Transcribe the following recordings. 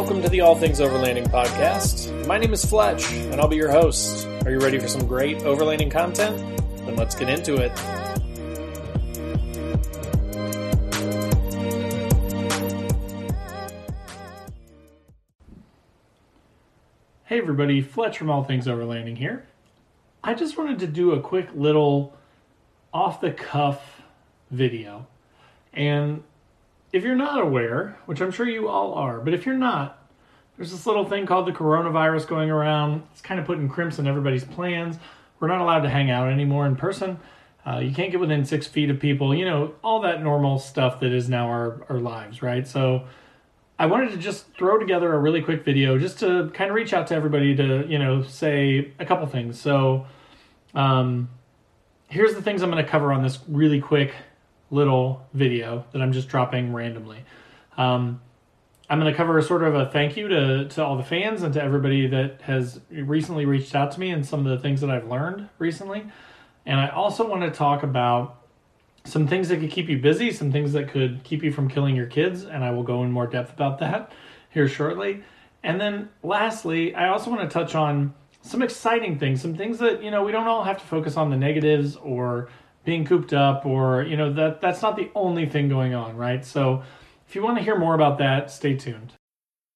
Welcome to the All Things Overlanding podcast. My name is Fletch, and I'll be your host. Are you ready for some great overlanding content? Then let's get into it. Hey everybody, Fletch from All Things Overlanding here. I just wanted to do a quick little off the cuff video. And if you're not aware, which I'm sure you all are, but if you're not, there's this little thing called the coronavirus going around. It's kind of putting crimps in everybody's plans. We're not allowed to hang out anymore in person. Uh, you can't get within six feet of people, you know, all that normal stuff that is now our, our lives, right? So I wanted to just throw together a really quick video just to kind of reach out to everybody to, you know, say a couple things. So um, here's the things I'm going to cover on this really quick little video that I'm just dropping randomly. Um, I'm going to cover sort of a thank you to, to all the fans and to everybody that has recently reached out to me and some of the things that I've learned recently. And I also want to talk about some things that could keep you busy, some things that could keep you from killing your kids, and I will go in more depth about that here shortly. And then lastly, I also want to touch on some exciting things, some things that, you know, we don't all have to focus on the negatives or being cooped up or you know that that's not the only thing going on right? So if you want to hear more about that stay tuned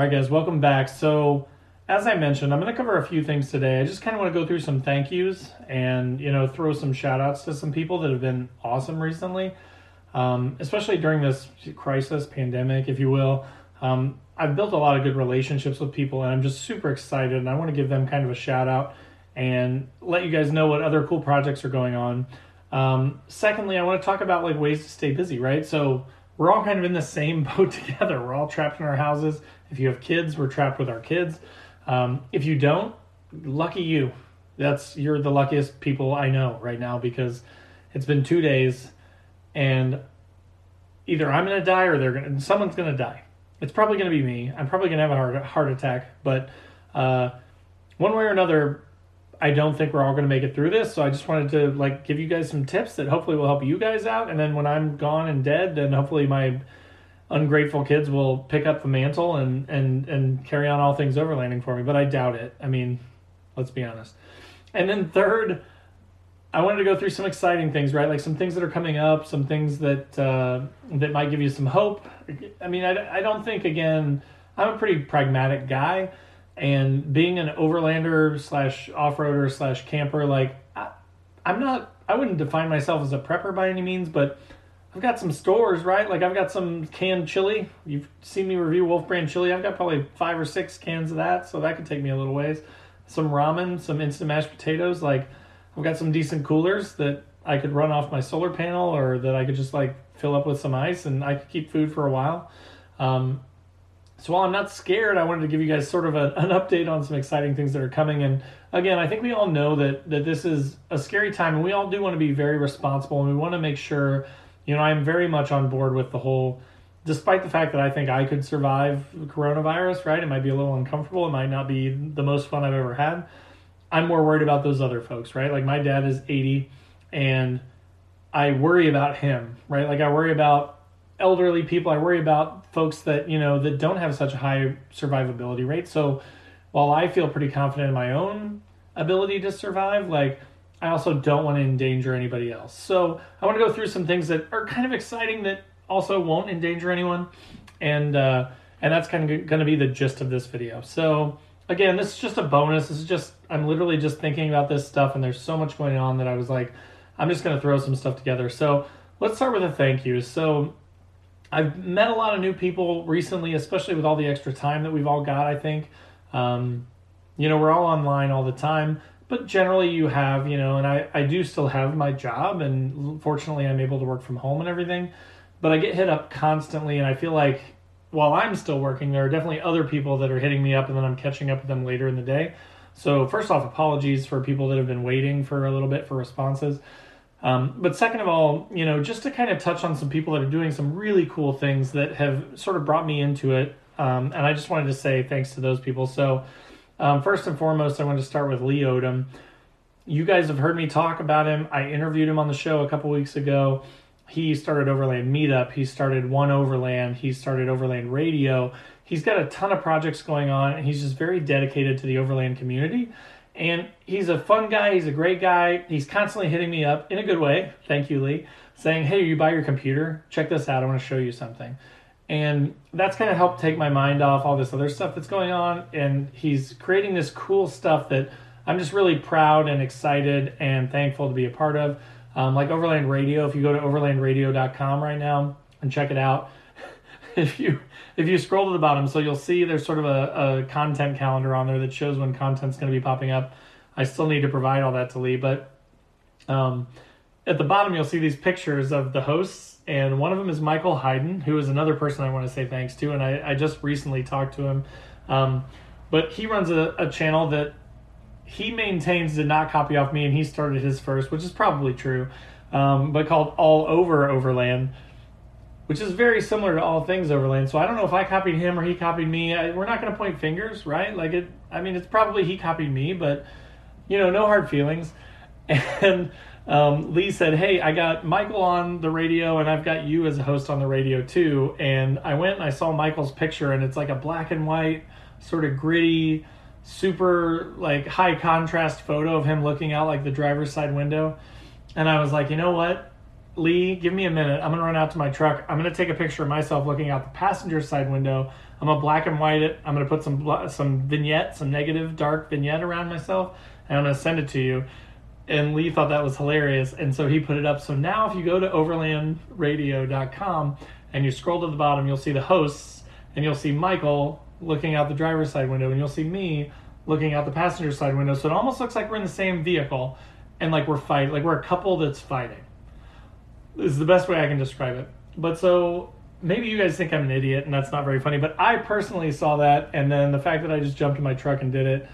All right, guys, welcome back. So, as I mentioned, I'm going to cover a few things today. I just kind of want to go through some thank yous and, you know, throw some shout outs to some people that have been awesome recently, um, especially during this crisis, pandemic, if you will. Um, I've built a lot of good relationships with people, and I'm just super excited. And I want to give them kind of a shout out and let you guys know what other cool projects are going on. Um, secondly, I want to talk about like ways to stay busy, right? So, we're all kind of in the same boat together. We're all trapped in our houses. If you have kids, we're trapped with our kids. Um, if you don't, lucky you. That's you're the luckiest people I know right now because it's been two days, and either I'm gonna die or they're gonna someone's gonna die. It's probably gonna be me. I'm probably gonna have a heart heart attack, but uh, one way or another, I don't think we're all going to make it through this. So I just wanted to like give you guys some tips that hopefully will help you guys out. And then when I'm gone and dead, then hopefully my ungrateful kids will pick up the mantle and and and carry on all things overlanding for me. But I doubt it. I mean, let's be honest. And then third, I wanted to go through some exciting things, right? Like some things that are coming up, some things that uh, that might give you some hope. I mean, I, I don't think again. I'm a pretty pragmatic guy and being an overlander slash off-roader slash camper like I, i'm not i wouldn't define myself as a prepper by any means but i've got some stores right? Like i've got some canned chili. You've seen me review wolf brand chili. I've got probably five or six cans of that so that could take me a little ways. Some ramen some instant mashed potatoes. Like i've got some decent coolers that i could run off my solar panel or that i could just like fill up with some ice and i could keep food for a while. Um, so while I'm not scared, I wanted to give you guys sort of a, an update on some exciting things that are coming. And again, I think we all know that that this is a scary time, and we all do want to be very responsible, and we want to make sure. You know, I'm very much on board with the whole. Despite the fact that I think I could survive coronavirus, right? It might be a little uncomfortable. It might not be the most fun I've ever had. I'm more worried about those other folks, right? Like my dad is 80, and I worry about him, right? Like I worry about elderly people. I worry about folks that you know that don't have such a high survivability rate. So while I feel pretty confident in my own ability to survive, like I also don't want to endanger anybody else. So I want to go through some things that are kind of exciting that also won't endanger anyone, and uh, and that's kind of going to be the gist of this video. So again, this is just a bonus. This is just I'm literally just thinking about this stuff, and there's so much going on that I was like, I'm just going to throw some stuff together. So let's start with a thank you. So I've met a lot of new people recently, especially with all the extra time that we've all got. I think, um, you know, we're all online all the time, but generally you have, you know, and I, I do still have my job, and fortunately I'm able to work from home and everything, but I get hit up constantly, and I feel like while I'm still working, there are definitely other people that are hitting me up, and then I'm catching up with them later in the day. So, first off, apologies for people that have been waiting for a little bit for responses. Um, but second of all, you know, just to kind of touch on some people that are doing some really cool things that have sort of brought me into it. Um, and I just wanted to say thanks to those people. So, um, first and foremost, I want to start with Lee Odom. You guys have heard me talk about him. I interviewed him on the show a couple weeks ago. He started Overland Meetup. He started One Overland. He started Overland Radio. He's got a ton of projects going on, and he's just very dedicated to the Overland community. And he's a fun guy. He's a great guy. He's constantly hitting me up in a good way. Thank you, Lee. Saying, hey, you buy your computer? Check this out. I want to show you something. And that's kind of helped take my mind off all this other stuff that's going on. And he's creating this cool stuff that I'm just really proud and excited and thankful to be a part of. Um, like Overland Radio, if you go to overlandradio.com right now and check it out, if you if you scroll to the bottom, so you'll see there's sort of a, a content calendar on there that shows when content's going to be popping up. I still need to provide all that to Lee, but um, at the bottom you'll see these pictures of the hosts, and one of them is Michael Hyden, who is another person I want to say thanks to, and I, I just recently talked to him. Um, but he runs a, a channel that he maintains did not copy off me, and he started his first, which is probably true, um, but called All Over Overland which is very similar to all things Overland. So I don't know if I copied him or he copied me. I, we're not going to point fingers, right? Like it. I mean, it's probably he copied me, but you know, no hard feelings. And um, Lee said, "Hey, I got Michael on the radio, and I've got you as a host on the radio too." And I went and I saw Michael's picture, and it's like a black and white, sort of gritty, super like high contrast photo of him looking out like the driver's side window. And I was like, you know what? Lee, give me a minute. I'm gonna run out to my truck. I'm gonna take a picture of myself looking out the passenger side window. I'm gonna black and white it. I'm gonna put some some vignette, some negative dark vignette around myself, and I'm gonna send it to you. And Lee thought that was hilarious, and so he put it up. So now, if you go to overlandradio.com and you scroll to the bottom, you'll see the hosts, and you'll see Michael looking out the driver's side window, and you'll see me looking out the passenger side window. So it almost looks like we're in the same vehicle, and like we're fighting, like we're a couple that's fighting is the best way I can describe it. But so maybe you guys think I'm an idiot and that's not very funny, but I personally saw that and then the fact that I just jumped in my truck and did it,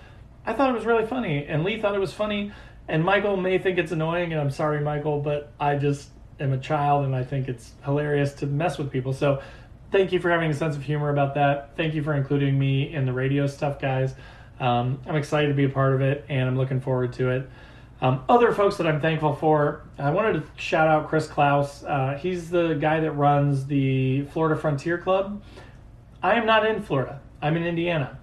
I thought it was really funny. And Lee thought it was funny. And Michael may think it's annoying, and I'm sorry, Michael, but I just am a child and I think it's hilarious to mess with people. So thank you for having a sense of humor about that. Thank you for including me in the radio stuff, guys. Um, I'm excited to be a part of it and I'm looking forward to it. Um, other folks that I'm thankful for, I wanted to shout out Chris Clouse. Uh, he's the guy that runs the Florida Frontier Club. I am not in Florida, I'm in Indiana.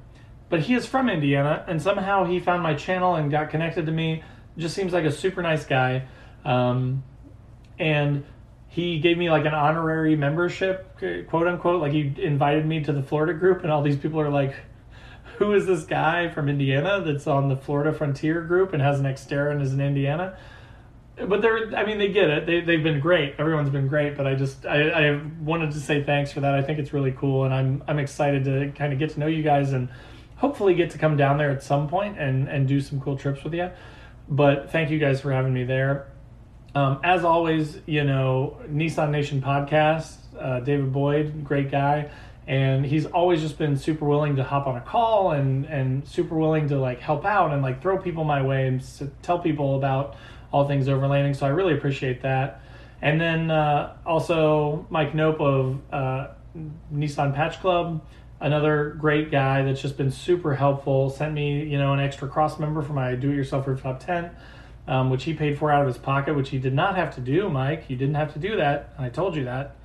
But he is from Indiana, and somehow he found my channel and got connected to me. Just seems like a super nice guy. Um, and he gave me like an honorary membership, quote unquote. Like he invited me to the Florida group, and all these people are like, who is this guy from Indiana that's on the Florida Frontier Group and has an Xterra and is in Indiana? But they're, I mean, they get it. They, they've been great. Everyone's been great. But I just, I, I wanted to say thanks for that. I think it's really cool, and I'm, I'm excited to kind of get to know you guys and hopefully get to come down there at some point and, and do some cool trips with you. But thank you guys for having me there. Um, as always, you know, Nissan Nation podcast, uh, David Boyd, great guy and he's always just been super willing to hop on a call and and super willing to like help out and like throw people my way and tell people about all things overlanding. So i really appreciate that. And then uh, also mike nope of uh, nissan patch club another great guy that's just been super helpful sent me you know an extra cross member for my do-it-yourself rooftop tent um, which he paid for out of his pocket which he did not have to do mike. He didn't have to do that. And i told you that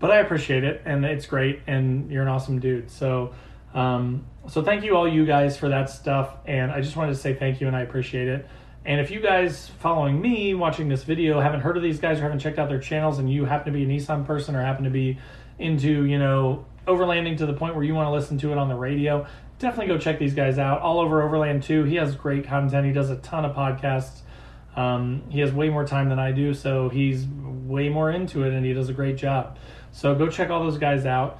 but I appreciate it, and it's great, and you're an awesome dude. So, um, so thank you all you guys for that stuff, and I just wanted to say thank you, and I appreciate it. And if you guys following me, watching this video, haven't heard of these guys or haven't checked out their channels, and you happen to be a Nissan person or happen to be into, you know, overlanding to the point where you want to listen to it on the radio, definitely go check these guys out. All over Overland too. He has great content. He does a ton of podcasts. Um, he has way more time than I do, so he's way more into it, and he does a great job. So go check all those guys out.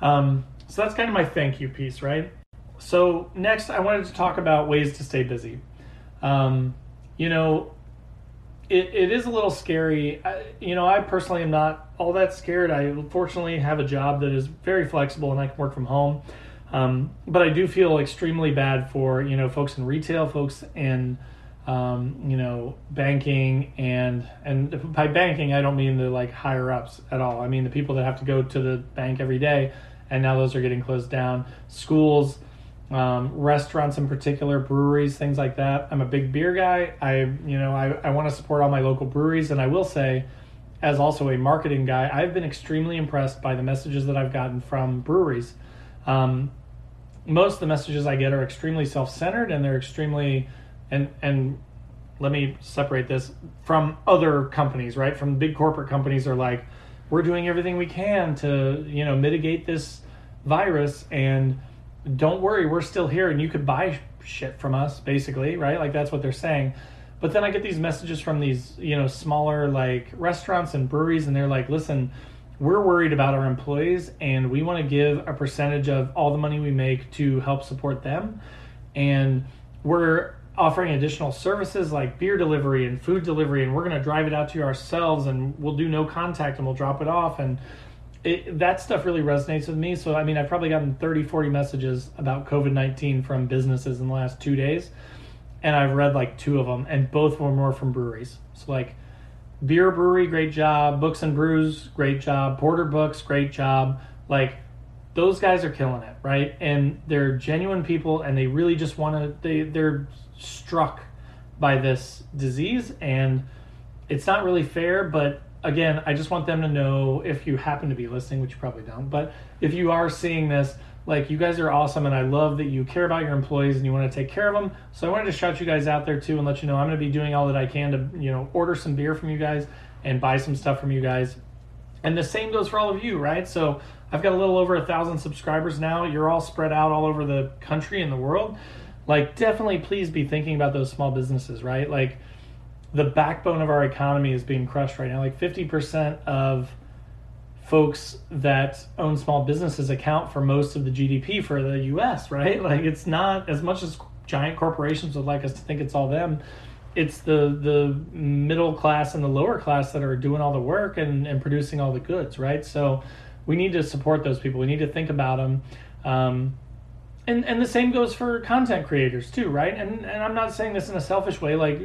Um, so that's kind of my thank you piece, right? So next, I wanted to talk about ways to stay busy. Um, you know, it, it is a little scary. I, you know, I personally am not all that scared. I fortunately have a job that is very flexible and I can work from home. Um, but I do feel extremely bad for you know folks in retail, folks in um, you know banking, and and by banking I don't mean the like higher ups at all. I mean the people that have to go to the bank every day, and now those are getting closed down. Schools, um, restaurants in particular, breweries, things like that. I'm a big beer guy. I you know I, I want to support all my local breweries, and I will say. As also a marketing guy, I've been extremely impressed by the messages that I've gotten from breweries. Um, most of the messages I get are extremely self-centered and they're extremely and and let me separate this from other companies, right? From big corporate companies are like we're doing everything we can to, you know, mitigate this virus and don't worry, we're still here and you could buy shit from us basically, right? Like that's what they're saying. But then I get these messages from these, you know, smaller like restaurants and breweries and they're like, "Listen, we're worried about our employees and we want to give a percentage of all the money we make to help support them. And we're offering additional services like beer delivery and food delivery, and we're going to drive it out to you ourselves and we'll do no contact and we'll drop it off. And it, that stuff really resonates with me. So, I mean, I've probably gotten 30, 40 messages about COVID 19 from businesses in the last two days. And I've read like two of them, and both were more from breweries. So, like, Beer Brewery, great job. Books and Brews, great job. Porter Books, great job. Like those guys are killing it, right? And they're genuine people, and they really just want to. They they're struck by this disease, and it's not really fair. But again, I just want them to know if you happen to be listening, which you probably don't, but if you are seeing this, like you guys are awesome and i love that you care about your employees and you want to take care of them so i wanted to shout you guys out there too and let you know i'm going to be doing all that i can to you know order some beer from you guys and buy some stuff from you guys and the same goes for all of you right? So i've got a little over a thousand subscribers now. You're all spread out all over the country and the world. Like definitely please be thinking about those small businesses right? Like the backbone of our economy is being crushed right now. Like 50% of folks that own small businesses account for most of the GDP for the US, right? Like it's not as much as giant corporations would like us to think it's all them. It's the the middle class and the lower class that are doing all the work and, and producing all the goods, right? So we need to support those people. We need to think about them. Um, and and the same goes for content creators too, right? And and I'm not saying this in a selfish way, like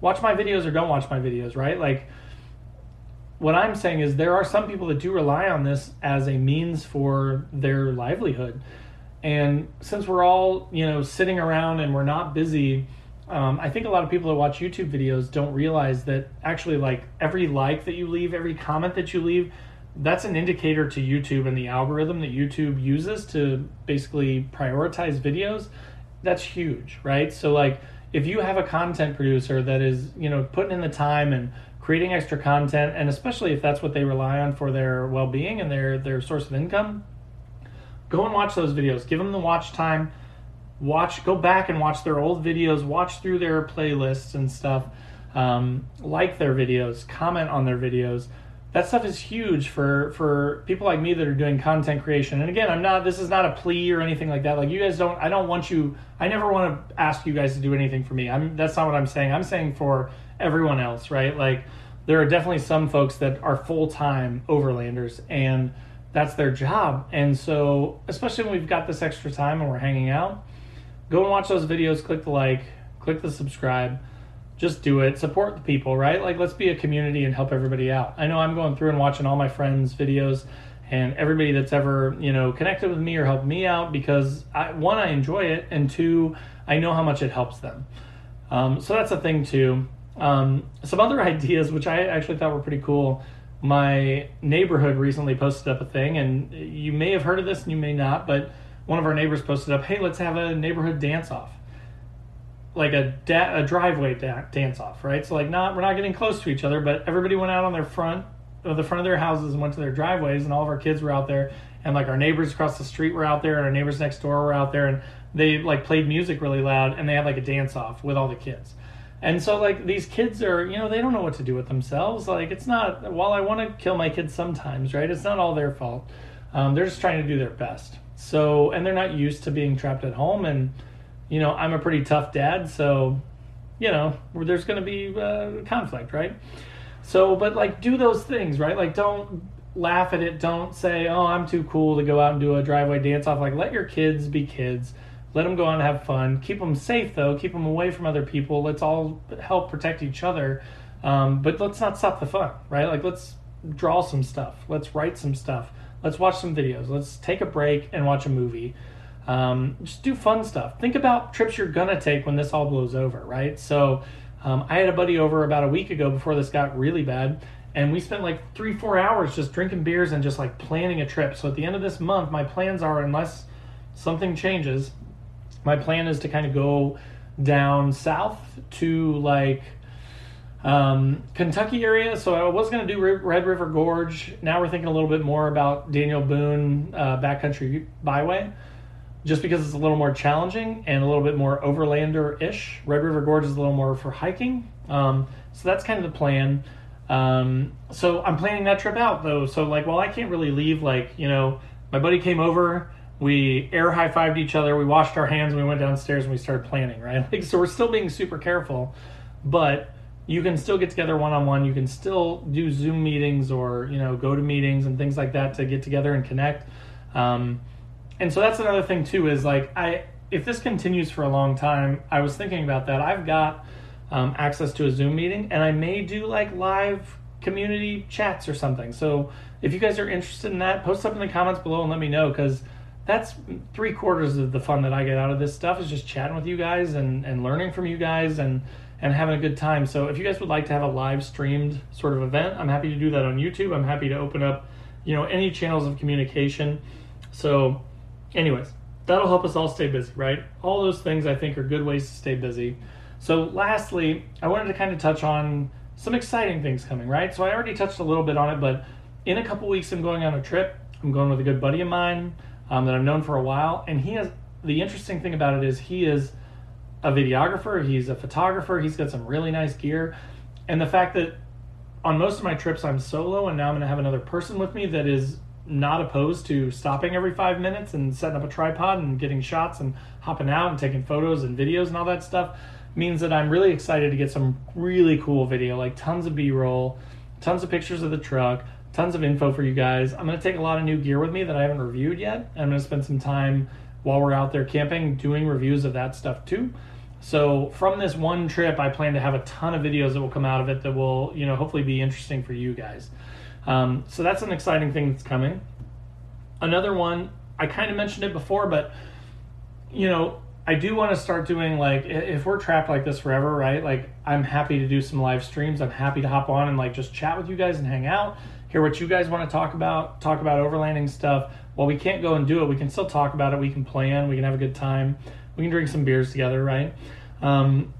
watch my videos or don't watch my videos, right? Like what I'm saying is there are some people that do rely on this as a means for their livelihood. And since we're all, you know, sitting around and we're not busy, um, I think a lot of people that watch YouTube videos don't realize that actually, like every like that you leave, every comment that you leave, that's an indicator to YouTube and the algorithm that YouTube uses to basically prioritize videos. That's huge, right? So, like, if you have a content producer that is, you know, putting in the time and creating extra content, and especially if that's what they rely on for their well being and their, their source of income, go and watch those videos. Give them the watch time. Watch, go back and watch their old videos, watch through their playlists and stuff. Um, like their videos, comment on their videos. That stuff is huge for for people like me that are doing content creation. And again, I'm not. This is not a plea or anything like that. Like you guys don't. I don't want you. I never want to ask you guys to do anything for me. I'm. That's not what I'm saying. I'm saying for everyone else, right? Like there are definitely some folks that are full time overlanders and that's their job. And so, especially when we've got this extra time and we're hanging out, go and watch those videos, click the like, click the subscribe. Just do it. Support the people, right? Like, let's be a community and help everybody out. I know I'm going through and watching all my friends' videos and everybody that's ever, you know, connected with me or helped me out because I, one, I enjoy it, and two, I know how much it helps them. Um, so that's a thing too. Um, some other ideas, which I actually thought were pretty cool. My neighborhood recently posted up a thing, and you may have heard of this and you may not, but one of our neighbors posted up, "Hey, let's have a neighborhood dance off." like a da- a driveway da- dance off, right? So like not we're not getting close to each other, but everybody went out on their front, or the front of their houses and went to their driveways, and all of our kids were out there, and like our neighbors across the street were out there, and our neighbors next door were out there, and they like played music really loud, and they had like a dance off with all the kids. And so like these kids are, you know, they don't know what to do with themselves. Like it's not while I want to kill my kids sometimes, right? It's not all their fault. Um, they're just trying to do their best. So and they're not used to being trapped at home. And you know, I'm a pretty tough dad, so you know, there's going to be uh, conflict, right? So, but like, do those things, right? Like, don't laugh at it. Don't say, "Oh, I'm too cool to go out and do a driveway dance off." Like, let your kids be kids. Let them go out and have fun. Keep them safe though. Keep them away from other people. Let's all help protect each other. Um, but let's not stop the fun, right? Like, let's draw some stuff. Let's write some stuff. Let's watch some videos. Let's take a break and watch a movie. Um, just do fun stuff. Think about trips you're gonna take when this all blows over, right? So, um, I had a buddy over about a week ago before this got really bad, and we spent like three, four hours just drinking beers and just like planning a trip. So at the end of this month, my plans are, unless something changes, my plan is to kind of go down south to like um, Kentucky area. So I was going to do Red River Gorge. Now we're thinking a little bit more about Daniel Boone uh, Backcountry Byway, just because it's a little more challenging and a little bit more overlander ish. Red River Gorge is a little more for hiking. Um, so that's kind of the plan. Um, so I'm planning that trip out though. So like, well, I can't really leave. Like, you know, my buddy came over. We air high fived each other. We washed our hands. and We went downstairs and we started planning. Right. Like, so we're still being super careful, but you can still get together one on one. You can still do Zoom meetings or you know go to meetings and things like that to get together and connect. Um, and so that's another thing too. Is like I if this continues for a long time, I was thinking about that. I've got um, access to a Zoom meeting, and I may do like live community chats or something. So if you guys are interested in that, post up in the comments below and let me know because that's three quarters of the fun that I get out of this stuff is just chatting with you guys and, and learning from you guys and and having a good time. So if you guys would like to have a live streamed sort of event, I'm happy to do that on YouTube. I'm happy to open up, you know, any channels of communication. So anyways, that'll help us all stay busy, right? All those things I think are good ways to stay busy. So, lastly, I wanted to kind of touch on some exciting things coming, right? So, I already touched a little bit on it, but in a couple weeks, I'm going on a trip. I'm going with a good buddy of mine um, that I've known for a while, and he has the interesting thing about it is he is a videographer, he's a photographer, he's got some really nice gear, and the fact that on most of my trips I'm solo, and now I'm going to have another person with me that is not opposed to stopping every five minutes and setting up a tripod and getting shots and hopping out and taking photos and videos and all that stuff means that I'm really excited to get some really cool video, like tons of B roll, tons of pictures of the truck, tons of info for you guys. I'm going to take a lot of new gear with me that I haven't reviewed yet. I'm going to spend some time while we're out there camping doing reviews of that stuff too. So from this one trip, I plan to have a ton of videos that will come out of it that will, you know, hopefully be interesting for you guys. Um, so that's an exciting thing that's coming. Another one, I kind of mentioned it before, but you know, I do want to start doing like if we're trapped like this forever, right? Like I'm happy to do some live streams. I'm happy to hop on and like just chat with you guys and hang out, hear what you guys want to talk about, talk about overlanding stuff. While we can't go and do it, we can still talk about it. We can plan. We can have a good time. We can drink some beers together, right? Um,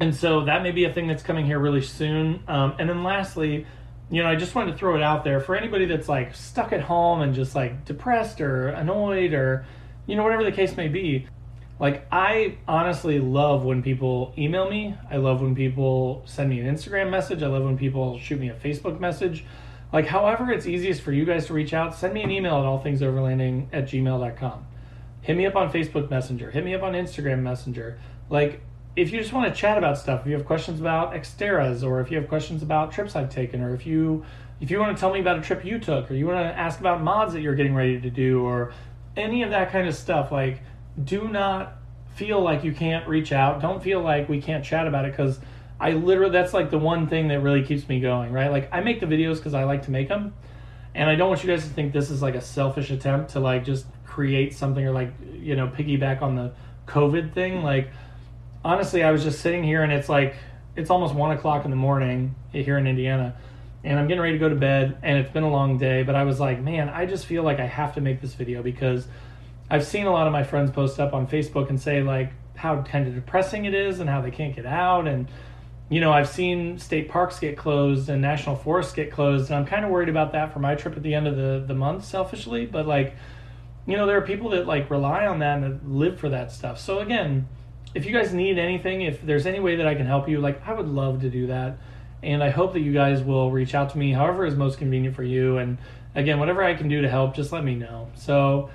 and so that may be a thing that's coming here really soon. Um, and then lastly, you know, I just wanted to throw it out there for anybody that's like stuck at home and just like depressed or annoyed or you know whatever the case may be like, I honestly love when people email me. I love when people send me an Instagram message. I love when people shoot me a Facebook message. Like, however, it's easiest for you guys to reach out, send me an email at allthingsoverlanding at gmail.com. Hit me up on Facebook Messenger. Hit me up on Instagram Messenger. Like, if you just want to chat about stuff, if you have questions about Xterras, or if you have questions about trips I've taken, or if you if you want to tell me about a trip you took, or you want to ask about mods that you're getting ready to do, or any of that kind of stuff, like do not feel like you can't reach out. Don't feel like we can't chat about it because I literally, that's like the one thing that really keeps me going, right? Like, I make the videos because I like to make them. And I don't want you guys to think this is like a selfish attempt to like just create something or like, you know, piggyback on the COVID thing. Like, honestly, I was just sitting here and it's like, it's almost one o'clock in the morning here in Indiana. And I'm getting ready to go to bed and it's been a long day. But I was like, man, I just feel like I have to make this video because I've seen a lot of my friends post up on Facebook and say like how kind of depressing it is and how they can't get out and you know I've seen state parks get closed and national forests get closed and I'm kind of worried about that for my trip at the end of the the month selfishly but like you know there are people that like rely on that and live for that stuff so again if you guys need anything if there's any way that I can help you like I would love to do that and I hope that you guys will reach out to me however is most convenient for you and again whatever I can do to help just let me know so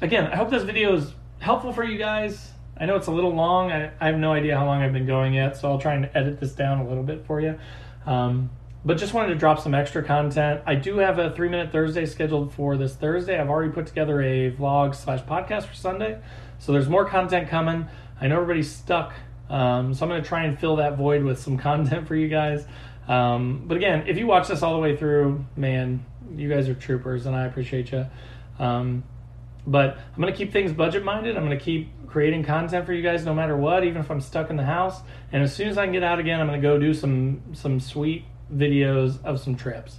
again, I hope this video is helpful for you guys. I know it's a little long. I, I have no idea how long I've been going yet, so I'll try and edit this down a little bit for you. Um, but just wanted to drop some extra content. I do have a three minute Thursday scheduled for this Thursday. I've already put together a vlog slash podcast for Sunday, so there's more content coming. I know everybody's stuck, um, so I'm going to try and fill that void with some content for you guys. Um, but again, if you watch this all the way through, man, you guys are troopers, and I appreciate you. Um, but I'm going to keep things budget minded. I'm going to keep creating content for you guys no matter what, even if I'm stuck in the house. And as soon as I can get out again, I'm going to go do some some sweet videos of some trips.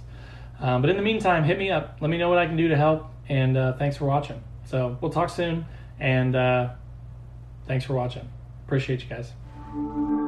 Um, but in the meantime, hit me up. Let me know what I can do to help. And uh, thanks for watching. So we'll talk soon. And uh, thanks for watching. Appreciate you guys.